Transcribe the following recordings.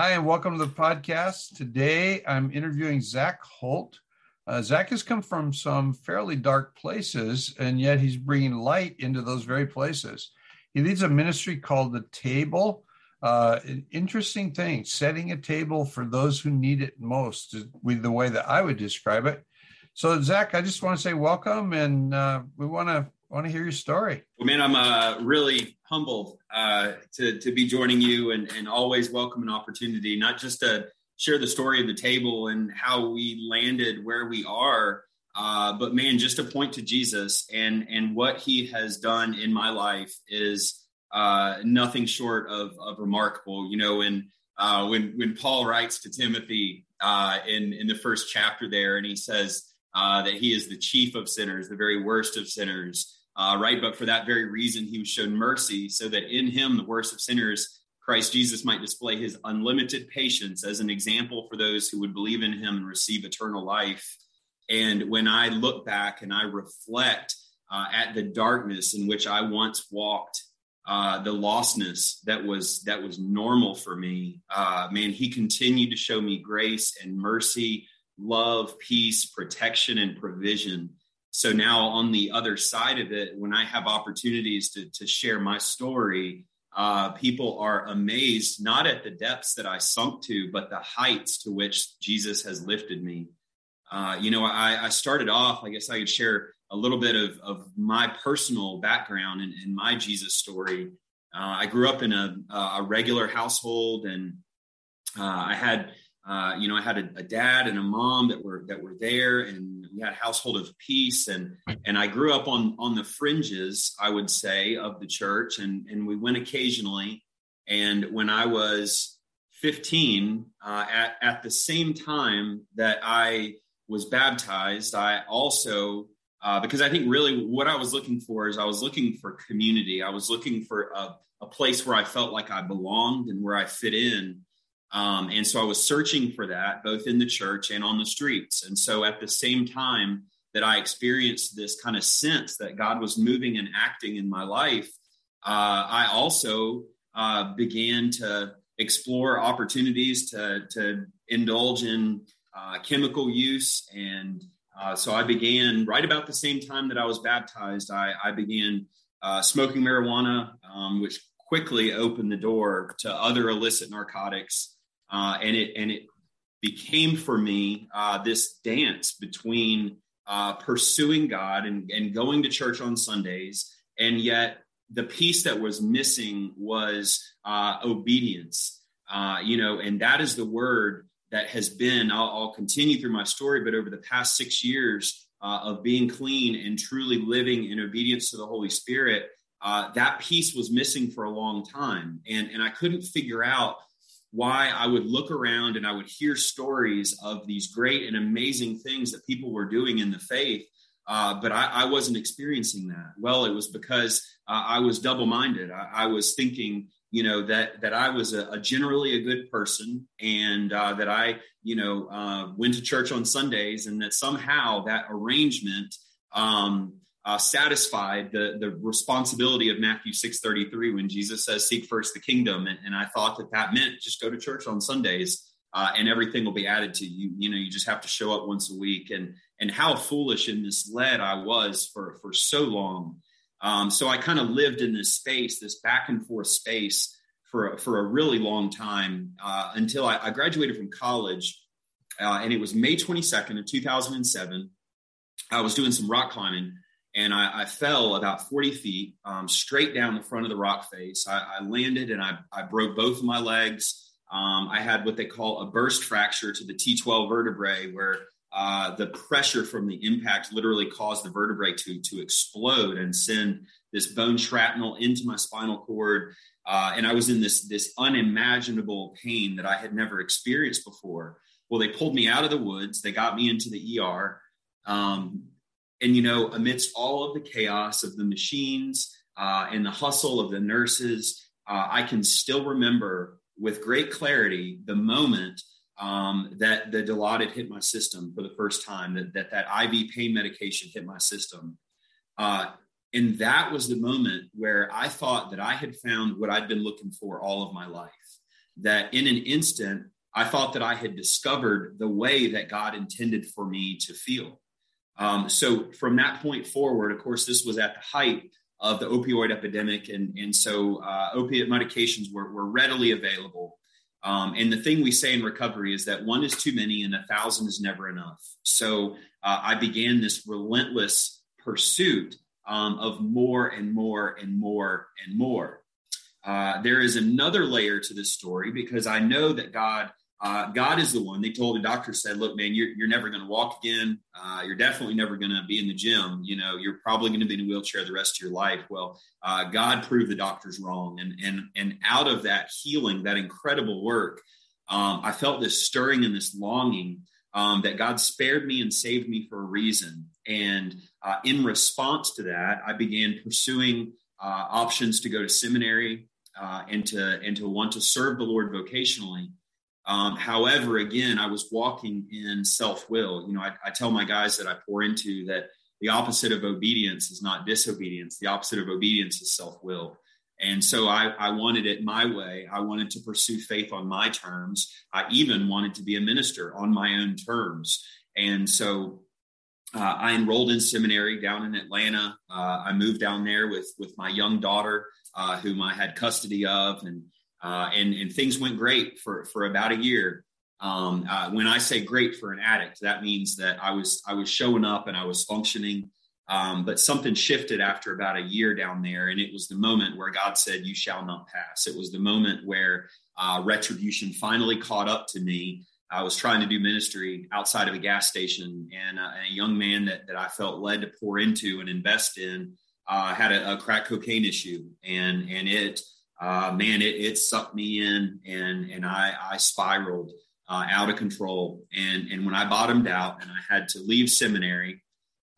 Hi, and welcome to the podcast. Today I'm interviewing Zac Holt. Uh, Zac has come from some fairly dark places, and yet he's bringing light into those very places. He leads a ministry called The Table. Uh, an interesting thing, setting a table for those who need it most, with the way that I would describe it. So, Zac, I just want to say welcome, and uh, we want to want to hear your story. Well, man, I'm uh, really humbled uh, to to be joining you, and and always welcome an opportunity, not just to share the story of the table and how we landed where we are, uh, but man, just to point to Jesus and and what He has done in my life is uh, nothing short of of remarkable. You know, and uh, when when Paul writes to Timothy uh, in in the first chapter there, and he says. That he is the chief of sinners, the very worst of sinners uh, right? But for that very reason, he was shown mercy so that in him, the worst of sinners, Christ Jesus might display his unlimited patience as an example for those who would believe in him and receive eternal life. And when I look back and I reflect uh, at the darkness in which I once walked, uh, the lostness that was that was normal for me, uh, man, he continued to show me grace and mercy, love, peace, protection, and provision so now on the other side of it when i have opportunities to, to share my story uh, people are amazed not at the depths that i sunk to but the heights to which jesus has lifted me. Uh, you know I, I, started off i guess i could share a little bit of, of my personal background and, and my jesus story. Uh, i grew up in a, a regular household and uh, i had uh, you know, I had a, a, dad and a mom that were that were there, and we had household of peace. and And I grew up on on the fringes, I would say, of the church, and and we went occasionally. And when I was 15, uh, at at the same time that I was baptized, I also uh, because I think really what I was looking for is I was looking for community. I was looking for a, a place where I felt like I belonged and where I fit in. Um, and so I was searching for that both in the church and on the streets. And so at the same time that I experienced this kind of sense that God was moving and acting in my life, uh, I also uh, began to explore opportunities to, to indulge in uh, chemical use. And uh, so I began right about the same time that I was baptized, I, I began uh, smoking marijuana, um, which quickly opened the door to other illicit narcotics uh, and it and it became for me uh, this dance between uh, pursuing God and, and going to church on Sundays, and yet the piece that was missing was uh, obedience. Uh, you know, and that is the word that has been. I'll, I'll, continue through my story, but over the past six years uh, of being clean and truly living in obedience to the Holy Spirit, that piece was missing for a long time, and and I couldn't figure out why I would look around and I would hear stories of these great and amazing things that people were doing in the faith, uh, but I, I, wasn't experiencing that. Well, it was because uh, I was double minded. I, I, was thinking, you know, that that I was a, a generally a good person, and uh, that I, you know, uh, went to church on Sundays, and that somehow that arrangement. Um, uh, satisfied the the responsibility of Matthew six thirty three when Jesus says, "Seek first the kingdom," and, and, I thought that that meant just go to church on Sundays uh, and everything will be added to you. You know, you just have to show up once a week, and and how foolish and misled I was for for so long. Um, so I kind of lived in this space, this back and forth space for for a really long time uh, until I, I, graduated from college, uh, and it was May twenty second of two thousand and seven. I was doing some rock climbing and I, I, fell about 40 feet um, straight down the front of the rock face. I, I landed and I, I, broke both of my legs. Um, I had what they call a burst fracture to the T12 vertebrae, where uh, the pressure from the impact literally caused the vertebrae to to explode and send this bone shrapnel into my spinal cord. Uh, and I was in this this unimaginable pain that I had never experienced before. Well, they pulled me out of the woods. They got me into the ER. Um, and you know, amidst all of the chaos of the machines uh, and the hustle of the nurses, uh, I can still remember with great clarity the moment um, that the Dilaudid hit my system for the first time, that that, that IV pain medication hit my system. Uh, and that was the moment where I thought that I had found what I'd been looking for all of my life. That in an instant, I thought that I had discovered the way that God intended for me to feel. Um, so from that point forward, of course, this was at the height of the opioid epidemic. And, and so uh, opiate medications were, were readily available. Um, and the thing we say in recovery is that one is too many and a thousand is never enough. So uh, I began this relentless pursuit um, of more and more and more and more. Uh, there is another layer to this story because I know that God uh, God is the one. They told the doctor said, "Look, man, you're you're never going to walk again. Uh, you're definitely never going to be in the gym. You know, you're probably going to be in a wheelchair the rest of your life." Well, uh, God proved the doctors wrong, and and and out of that healing, that incredible work, um, I felt this stirring and this longing um, that God spared me and saved me for a reason. And uh, in response to that, I began pursuing uh, options to go to seminary uh, and to and to want to serve the Lord vocationally. Um, however, again, I was walking in self will. You know, I, I, tell my guys that I pour into that the opposite of obedience is not disobedience. The opposite of obedience is self will. And so I, I, wanted it my way. I wanted to pursue faith on my terms. I even wanted to be a minister on my own terms. And so uh, I enrolled in seminary down in Atlanta. Uh, I moved down there with with my young daughter, uh, whom I had custody of, and uh, and and things went great for for about a year. Um, uh, when I say great for an addict, that means that I was I was showing up and I was functioning. Um, but something shifted after about a year down there, and it was the moment where God said, "You shall not pass." It was the moment where uh, retribution finally caught up to me. I was trying to do ministry outside of a gas station, and, uh, and a young man that, that I felt led to pour into and invest in uh, had a, a, crack cocaine issue, and and it uh, man, it, it, sucked me in and, and I, I spiraled uh, out of control. And, and when I bottomed out and I had to leave seminary,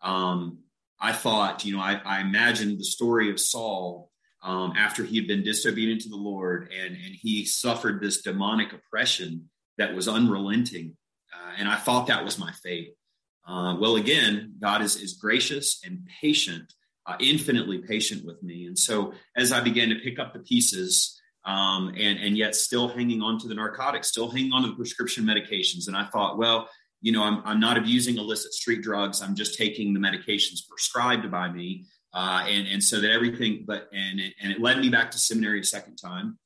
um, I thought, you know, I, I, imagined the story of Saul um, after he had been disobedient to the Lord and, and he suffered this demonic oppression that was unrelenting. Uh, and I thought that was my fate. Uh, well, again, God is, is gracious and patient uh, infinitely patient with me. And so as I began to pick up the pieces, um, and and yet still hanging on to the narcotics, still hanging on to the prescription medications, and I thought, well, you know, I'm I'm not abusing illicit street drugs. I'm just taking the medications prescribed by me, uh, and and so that everything. But and and it led me back to seminary a second time.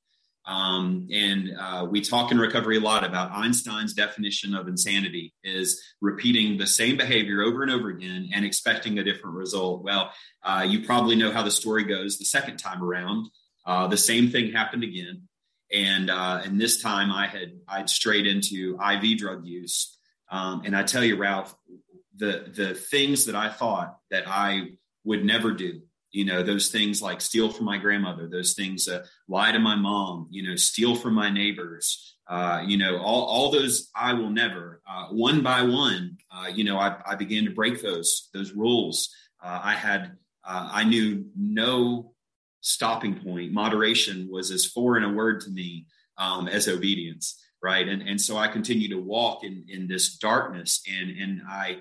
Um, and uh, we talk in recovery a lot about Einstein's definition of insanity is repeating the same behavior over and over again and expecting a different result. Well, uh, you probably know how the story goes the second time around. Uh, the same thing happened again. And, uh, and this time I had, I'd strayed into IV drug use. Um, and I tell you, Ralph, the, the things that I thought that I would never do you know those things like steal from my grandmother those things uh, lie to my mom you know steal from my neighbors uh, you know all, all those i will never uh, one by one uh, you know I, I, began to break those those rules. Uh, i had uh, i knew no stopping point. Moderation was as foreign a word to me um, as obedience right? And and so i continue to walk in in this darkness and and i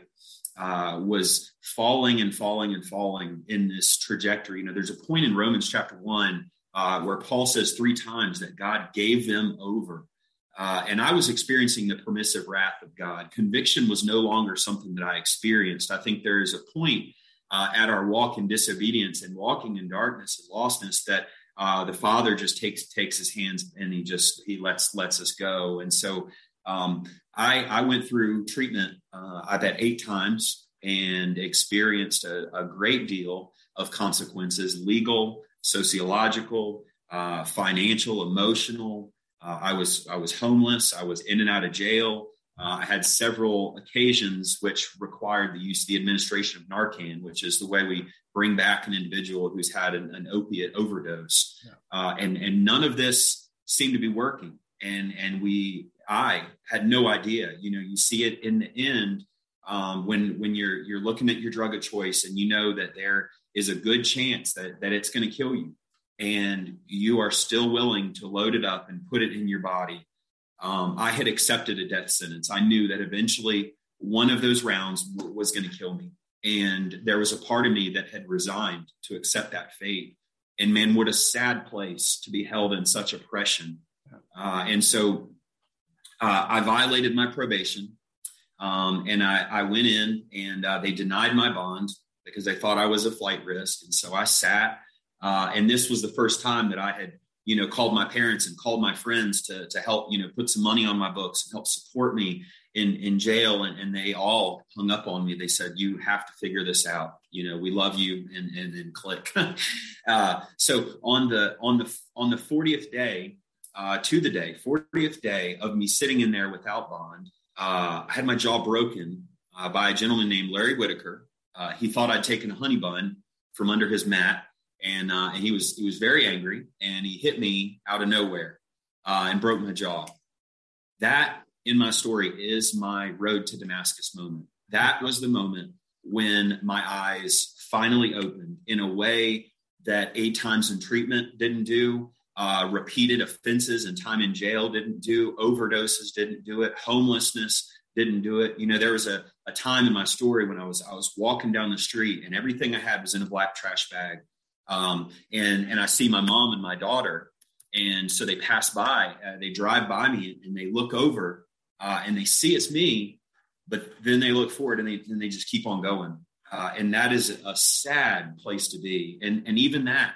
uh, was falling and falling and falling in this trajectory. You know, there's a point in Romans chapter one uh, where Paul says three times that God gave them over. Uh, and I was experiencing the permissive wrath of God. Conviction was no longer something that I experienced. I think there is a point uh, at our walk in disobedience and walking in darkness and lostness that uh, the Father just takes takes His hands and He just He lets lets us go. And so um, I, I went through treatment, uh, I've had eight times and experienced a, a great deal of consequences legal, sociological, uh, financial, emotional. Uh, I was I was homeless. I was in and out of jail. Uh, I had several occasions which required the use of the administration of Narcan, which is the way we bring back an individual who's had an, an opiate overdose. Yeah. Uh, and, and none of this seemed to be working. And, and we, I had no idea, you know, you see it in the end um, when, when you're, you're looking at your drug of choice and you know that there is a good chance that, that it's going to kill you and you are still willing to load it up and put it in your body. Um, I had accepted a death sentence. I knew that eventually one of those rounds w- was going to kill me. And there was a part of me that had resigned to accept that fate. And man, what a sad place to be held in such oppression. Uh, and so uh, I violated my probation. Um, and I, I, went in and uh, they denied my bond because they thought I was a flight risk. And so I sat uh, and this was the first time that I had, you know, called my parents and called my friends to, to help, you know, put some money on my books and help support me in, in jail. And, and they all hung up on me. They said, you have to figure this out. You know, we love you and, and, and click. uh, so on the, on the, on the 40th day, uh, to the day, 40th day of me sitting in there without bond, uh, I had my jaw broken uh, by a gentleman named Larry Whitaker. Uh, he thought I'd taken a honey bun from under his mat and uh, and he was he was very angry, and he hit me out of nowhere uh, and broke my jaw. That in my story is my road to Damascus moment. That was the moment when my eyes finally opened in a way that eight times in treatment didn't do, uh, repeated offenses and time in jail didn't do, overdoses didn't do it, homelessness didn't do it. You know, there was a, a time in my story when I was I was walking down the street and everything I had was in a black trash bag. Um, and and I see my mom and my daughter, and so they pass by, uh, they drive by me, and they look over, uh, and they see it's me, but then they look forward and they and they just keep on going, uh, and that is a sad place to be, and and even that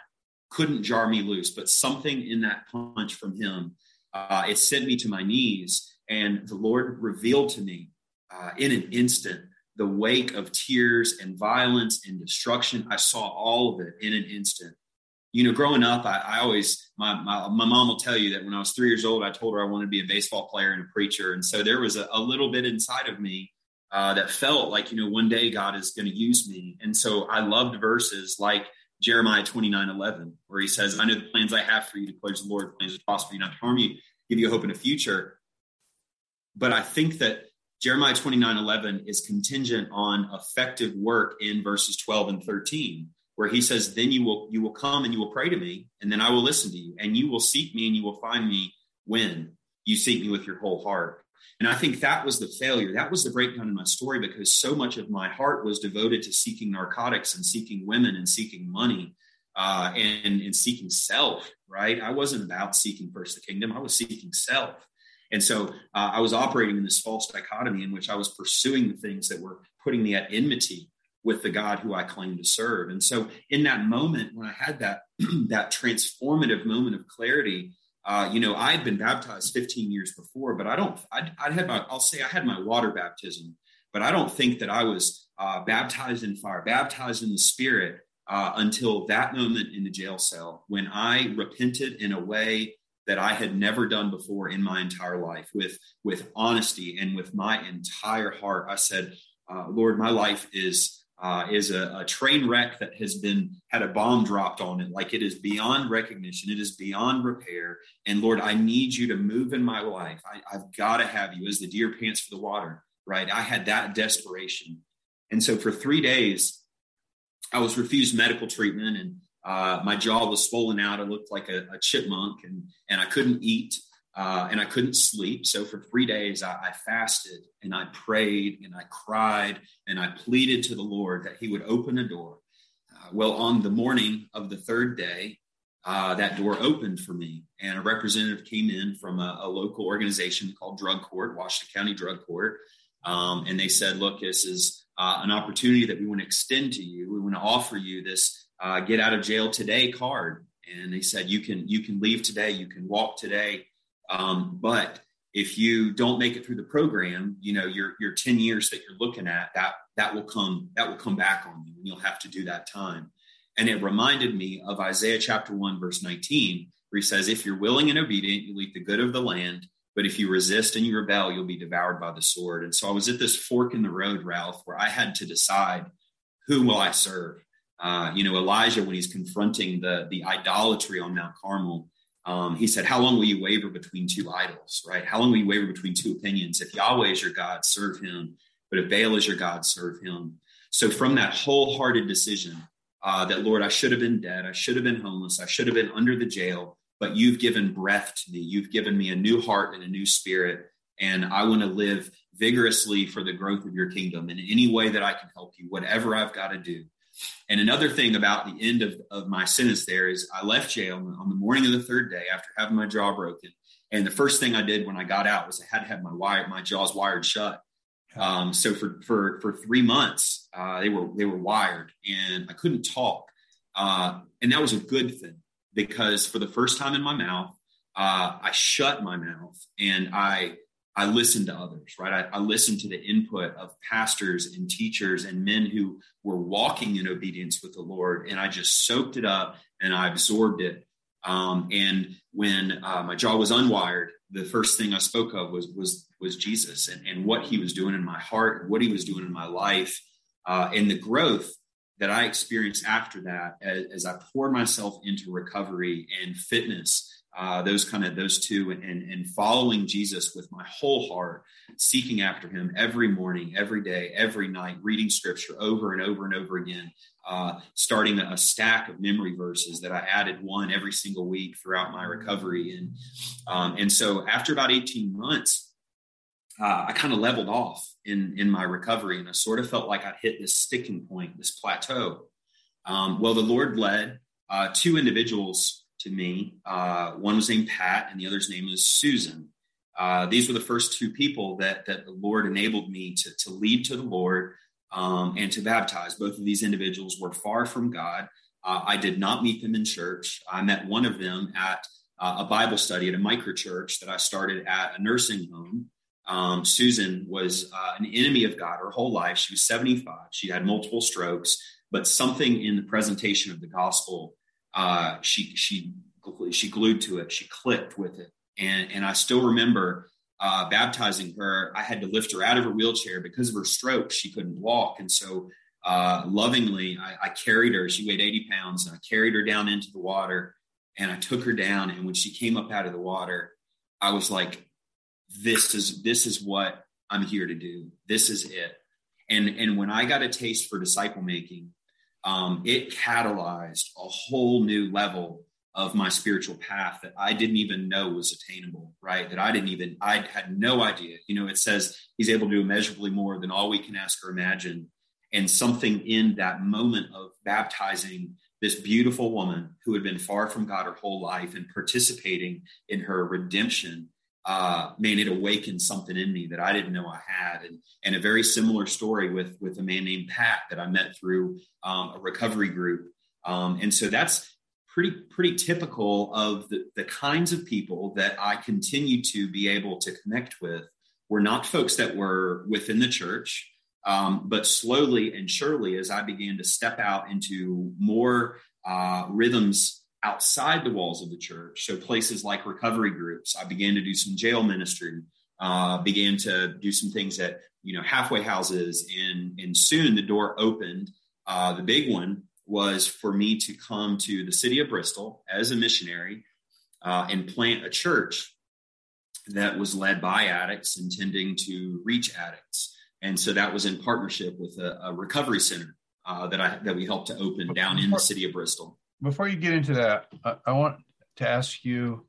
couldn't jar me loose, but something in that punch from him, uh, it sent me to my knees, and the Lord revealed to me uh, in an instant the wake of tears and violence and destruction. I saw all of it in an instant. You know, growing up, I, I always, my, my, my, mom will tell you that when I was three years old, I told her I wanted to be a baseball player and a preacher. And so there was a, a little bit inside of me uh, that felt like, you know, one day God is going to use me. And so I loved verses like Jeremiah 29 11, where he says, I know the plans I have for you, declares the Lord, plans to prosper you, not to harm you, give you hope in a future. But I think that Jeremiah 29 11 is contingent on effective work in verses 12 and 13, where he says, Then you will you will come and you will pray to me, and then I will listen to you, and you will seek me and you will find me when you seek me with your whole heart. And I think that was the failure. That was the breakdown in my story because so much of my heart was devoted to seeking narcotics and seeking women and seeking money uh, and, and seeking self, right? I wasn't about seeking first the kingdom, I was seeking self. And so uh, I was operating in this false dichotomy in which I was pursuing the things that were putting me at enmity with the God who I claimed to serve. And so in that moment, when I had that, that transformative moment of clarity, uh, you know, I had been baptized 15 years before, but I don't, I, I had my, I'll say I had my water baptism, but I don't think that I was uh, baptized in fire, baptized in the spirit uh, until that moment in the jail cell when I repented in a way that I had never done before in my entire life with, with honesty and with my entire heart. I said, uh, Lord, my life is, uh, is a, a, train wreck that has been had a bomb dropped on it. Like it is beyond recognition. It is beyond repair. And Lord, I need you to move in my life. I, I've got to have you as the deer pants for the water, right? I had that desperation. And so for three days, I was refused medical treatment and uh, my jaw was swollen out. I looked like a, a chipmunk, and and I couldn't eat, uh, and I couldn't sleep. So for three days, I, I, fasted and I prayed and I cried and I pleaded to the Lord that He would open a door. Uh, well, on the morning of the third day, uh, that door opened for me, and a representative came in from a, a local organization called Drug Court, Washington County Drug Court, um, and they said, "Look, this is." Uh, an opportunity that we want to extend to you. We want to offer you this uh, get out of jail today card and they said you can you can leave today you can walk today um, but if you don't make it through the program you know your your 10 years that you're looking at that that will come that will come back on you and you'll have to do that time and it reminded me of isaiah chapter 1 verse 19 where he says if you're willing and obedient you'll eat the good of the land but if you resist and you rebel, you'll be devoured by the sword. And so I was at this fork in the road, Ralph, where I had to decide who will I serve. Uh, you know, Elijah, when he's confronting the the idolatry on Mount Carmel, um, he said, "How long will you waver between two idols? Right? How long will you waver between two opinions? If Yahweh is your God, serve Him. But if Baal is your God, serve Him." So, from that wholehearted decision uh, that Lord, I should have been dead, I should have been homeless, I should have been under the jail, but you've given breath to me. You've given me a new heart and a new spirit. And I want to live vigorously for the growth of your kingdom in any way that I can help you, whatever I've got to do. And another thing about the end of, of my sentence there is I left jail on the morning of the third day after having my jaw broken. And the first thing I did when I got out was I had to have my wire, my jaws wired shut. Um, so for for for three months, uh, they were they were wired, and I couldn't talk. Uh, and that was a good thing because for the first time in my mouth, uh, I shut my mouth and I I listened to others, right? I, I, listened to the input of pastors and teachers and men who were walking in obedience with the Lord, and I just soaked it up and I absorbed it. Um, and when uh, my jaw was unwired, the first thing I spoke of was was was Jesus and, and what He was doing in my heart, what He was doing in my life, uh, and the growth that I experienced after that as, as I poured myself into recovery and fitness. Uh, those kind of those two and, and, following jesus with my whole heart seeking after him every morning every day every night reading scripture over and over and over again uh, starting a stack of memory verses that i added one every single week throughout my recovery and um, and so after about 18 months uh, i kind of leveled off in in my recovery, and I sort of felt like I'd hit this sticking point, this plateau. Um, well, the Lord led uh, two individuals to me. Uh, one was named Pat, and the other's name was Susan. Uh, these were the first two people that that the Lord enabled me to to lead to the Lord um, and to baptize. Both of these individuals were far from God. Uh, I did not meet them in church. I met one of them at uh, a Bible study at a micro church that I started at a nursing home. Um, Susan was uh, an enemy of God her whole life. She was 75. She had multiple strokes, but something in the presentation of the gospel, uh, she she she glued to it. She clicked with it, and and I still remember uh, baptizing her. I had to lift her out of her wheelchair because of her stroke. She couldn't walk, and so uh, lovingly, I, I carried her. She weighed 80 pounds, and I carried her down into the water, and I took her down. And when she came up out of the water, I was like, this is this is what I'm here to do. This is it. And and when I got a taste for disciple making, um, it catalyzed a whole new level of my spiritual path that I didn't even know was attainable, right? That I didn't even, I had no idea. You know, it says he's able to do immeasurably more than all we can ask or imagine. And something in that moment of baptizing this beautiful woman who had been far from God her whole life and participating in her redemption uh, man, it awakened something in me that I didn't know I had. And, and a very similar story with, with a man named Pat that I met through um, a recovery group. Um, and so that's pretty, pretty typical of the, the kinds of people that I continue to be able to connect with. Were not folks that were within the church, um, but slowly and surely, as I began to step out into more uh, rhythms outside the walls of the church. So places like recovery groups. I began to do some jail ministry. Uh, began to do some things at you know halfway houses, and and soon the door opened. Uh, the big one was for me to come to the city of Bristol as a missionary uh, and plant a church that was led by addicts, intending to reach addicts. And so that was in partnership with a, a recovery center uh, that I that we helped to open down in the city of Bristol before you get into that, I, I want to ask you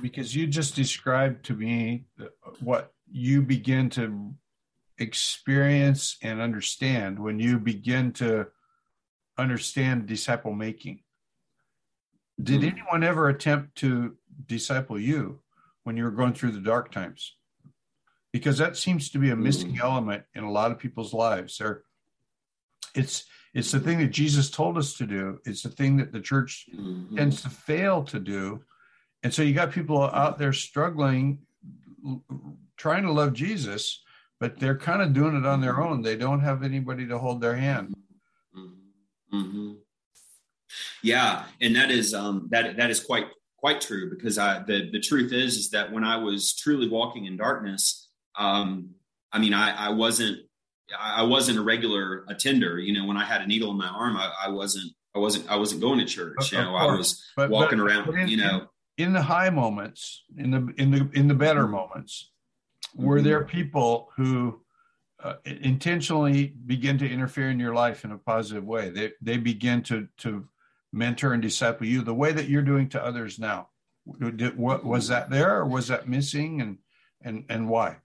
because you just described to me what you begin to experience and understand when you begin to understand disciple making. Did mm-hmm. anyone ever attempt to disciple you when you were going through the dark times? Because that seems to be a missing mm-hmm. element in a lot of people's lives. There, it's it's the thing that Jesus told us to do. It's the thing that the church mm-hmm. tends to fail to do. And so you got people out there struggling, trying to love Jesus, but they're kind of doing it on their own. They don't have anybody to hold their hand. Mm-hmm. mm-hmm. Yeah, and that is um, that that is quite quite true because I, the the truth is is that when I was truly walking in darkness, um, I mean, I, I wasn't I wasn't a regular attender. You know, when I had a needle in my arm, I, I wasn't I wasn't I wasn't going to church. You know, I was but, walking but, around. But in, you know, in the high moments, in the in the in the better moments, were mm-hmm. there people who uh, intentionally begin to interfere in your life in a positive way? They they begin to to mentor and disciple you the way that you're doing to others now. Did, what was that there, or was that missing, and and and why?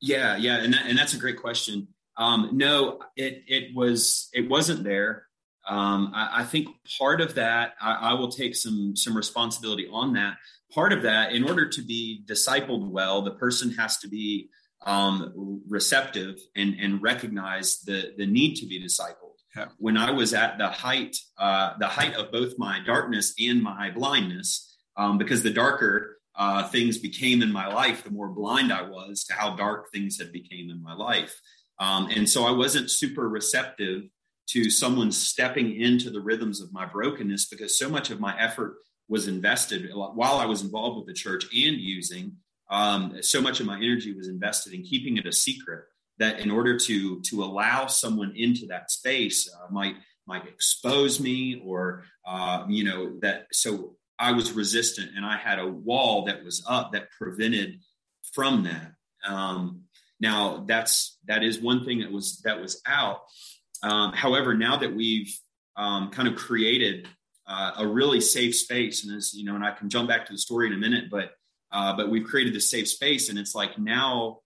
Yeah, yeah, and that, and that's a great question. Um, no, it it was it wasn't there. Um, I, I, think part of that I, I, will take some some responsibility on that. Part of that, in order to be discipled well, the person has to be um, receptive and and recognize the the need to be discipled. Yeah. When I was at the height uh, the height of both my darkness and my blindness, um, because the darker uh, things became in my life, the more blind I was to how dark things had became in my life. Um, and so I wasn't super receptive to someone stepping into the rhythms of my brokenness because so much of my effort was invested while I was involved with the church and using. Um, so much of my energy was invested in keeping it a secret that in order to to allow someone into that space uh, might might expose me or uh, you know that so I was resistant and I had a wall that was up that prevented from that. Um, now that's that is one thing that was that was out. Um, however, now that we've um, kind of created uh, a really safe space, and as you know, and I can jump back to the story in a minute, but uh, but we've created this safe space, and it's like now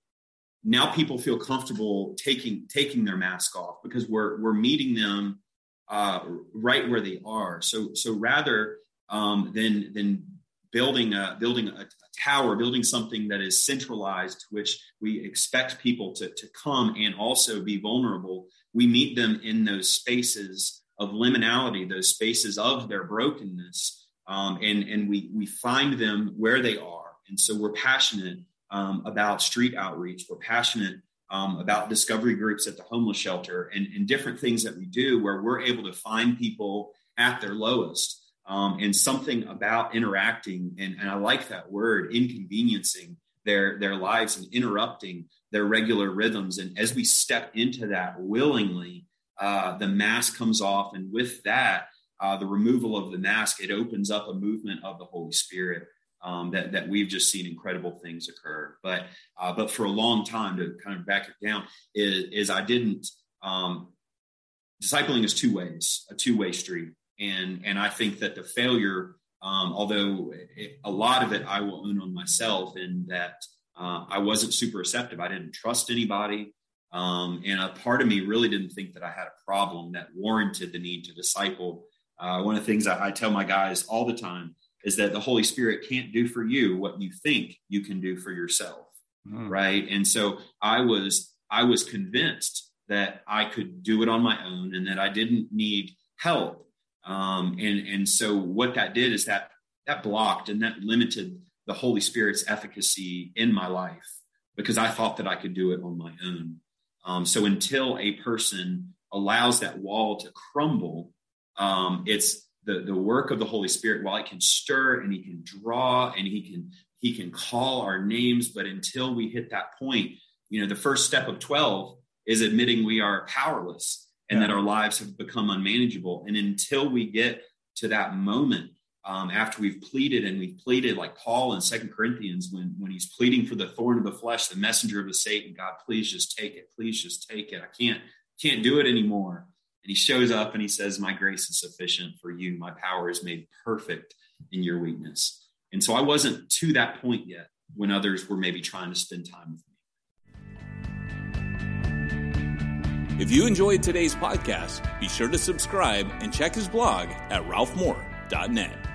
now people feel comfortable taking taking their mask off because we're we're meeting them uh, right where they are. So so rather um, than than building a building a, tower, building something that is centralized, to which we expect people to to come and also be vulnerable. We meet them in those spaces of liminality, those spaces of their brokenness, um, and and we we find them where they are. And so we're passionate um, about street outreach. We're passionate um, about discovery groups at the homeless shelter and, and different things that we do where we're able to find people at their lowest um, and something about interacting and, and i like that word inconveniencing their their lives and interrupting their regular rhythms. And as we step into that willingly uh, the mask comes off. And with that uh, the removal of the mask it opens up a movement of the holy spirit um, that that we've just seen incredible things occur. But uh, but for a long time to kind of back it down is, is i didn't um, discipling is two ways a two-way street and and I think that the failure, um, although it, a lot of it I will own on myself, in that uh, I wasn't super receptive. I didn't trust anybody, um, and a part of me really didn't think that I had a problem that warranted the need to disciple. Uh, one of the things I, I tell my guys all the time is that the Holy Spirit can't do for you what you think you can do for yourself, mm. right? And so I was I was convinced that I could do it on my own and that I didn't need help. Um, and and so what that did is that that blocked and that limited the Holy Spirit's efficacy in my life because I thought that I could do it on my own. Um, so until a person allows that wall to crumble, um, it's the the work of the Holy Spirit. While it can stir and He can draw and He can He can call our names, but until we hit that point, you know, the first step of twelve is admitting we are powerless and yeah. that our lives have become unmanageable. And until we get to that moment, um, after we've pleaded and we've pleaded like Paul in Second Corinthians when when he's pleading for the thorn of the flesh, the messenger of the Satan, God, please just take it, please just take it. I can't can't do it anymore. And he shows up and he says, My grace is sufficient for you. My power is made perfect in your weakness. And so I wasn't to that point yet when others were maybe trying to spend time with me. If you enjoyed today's podcast, be sure to subscribe and check his blog at ralphmoore.net.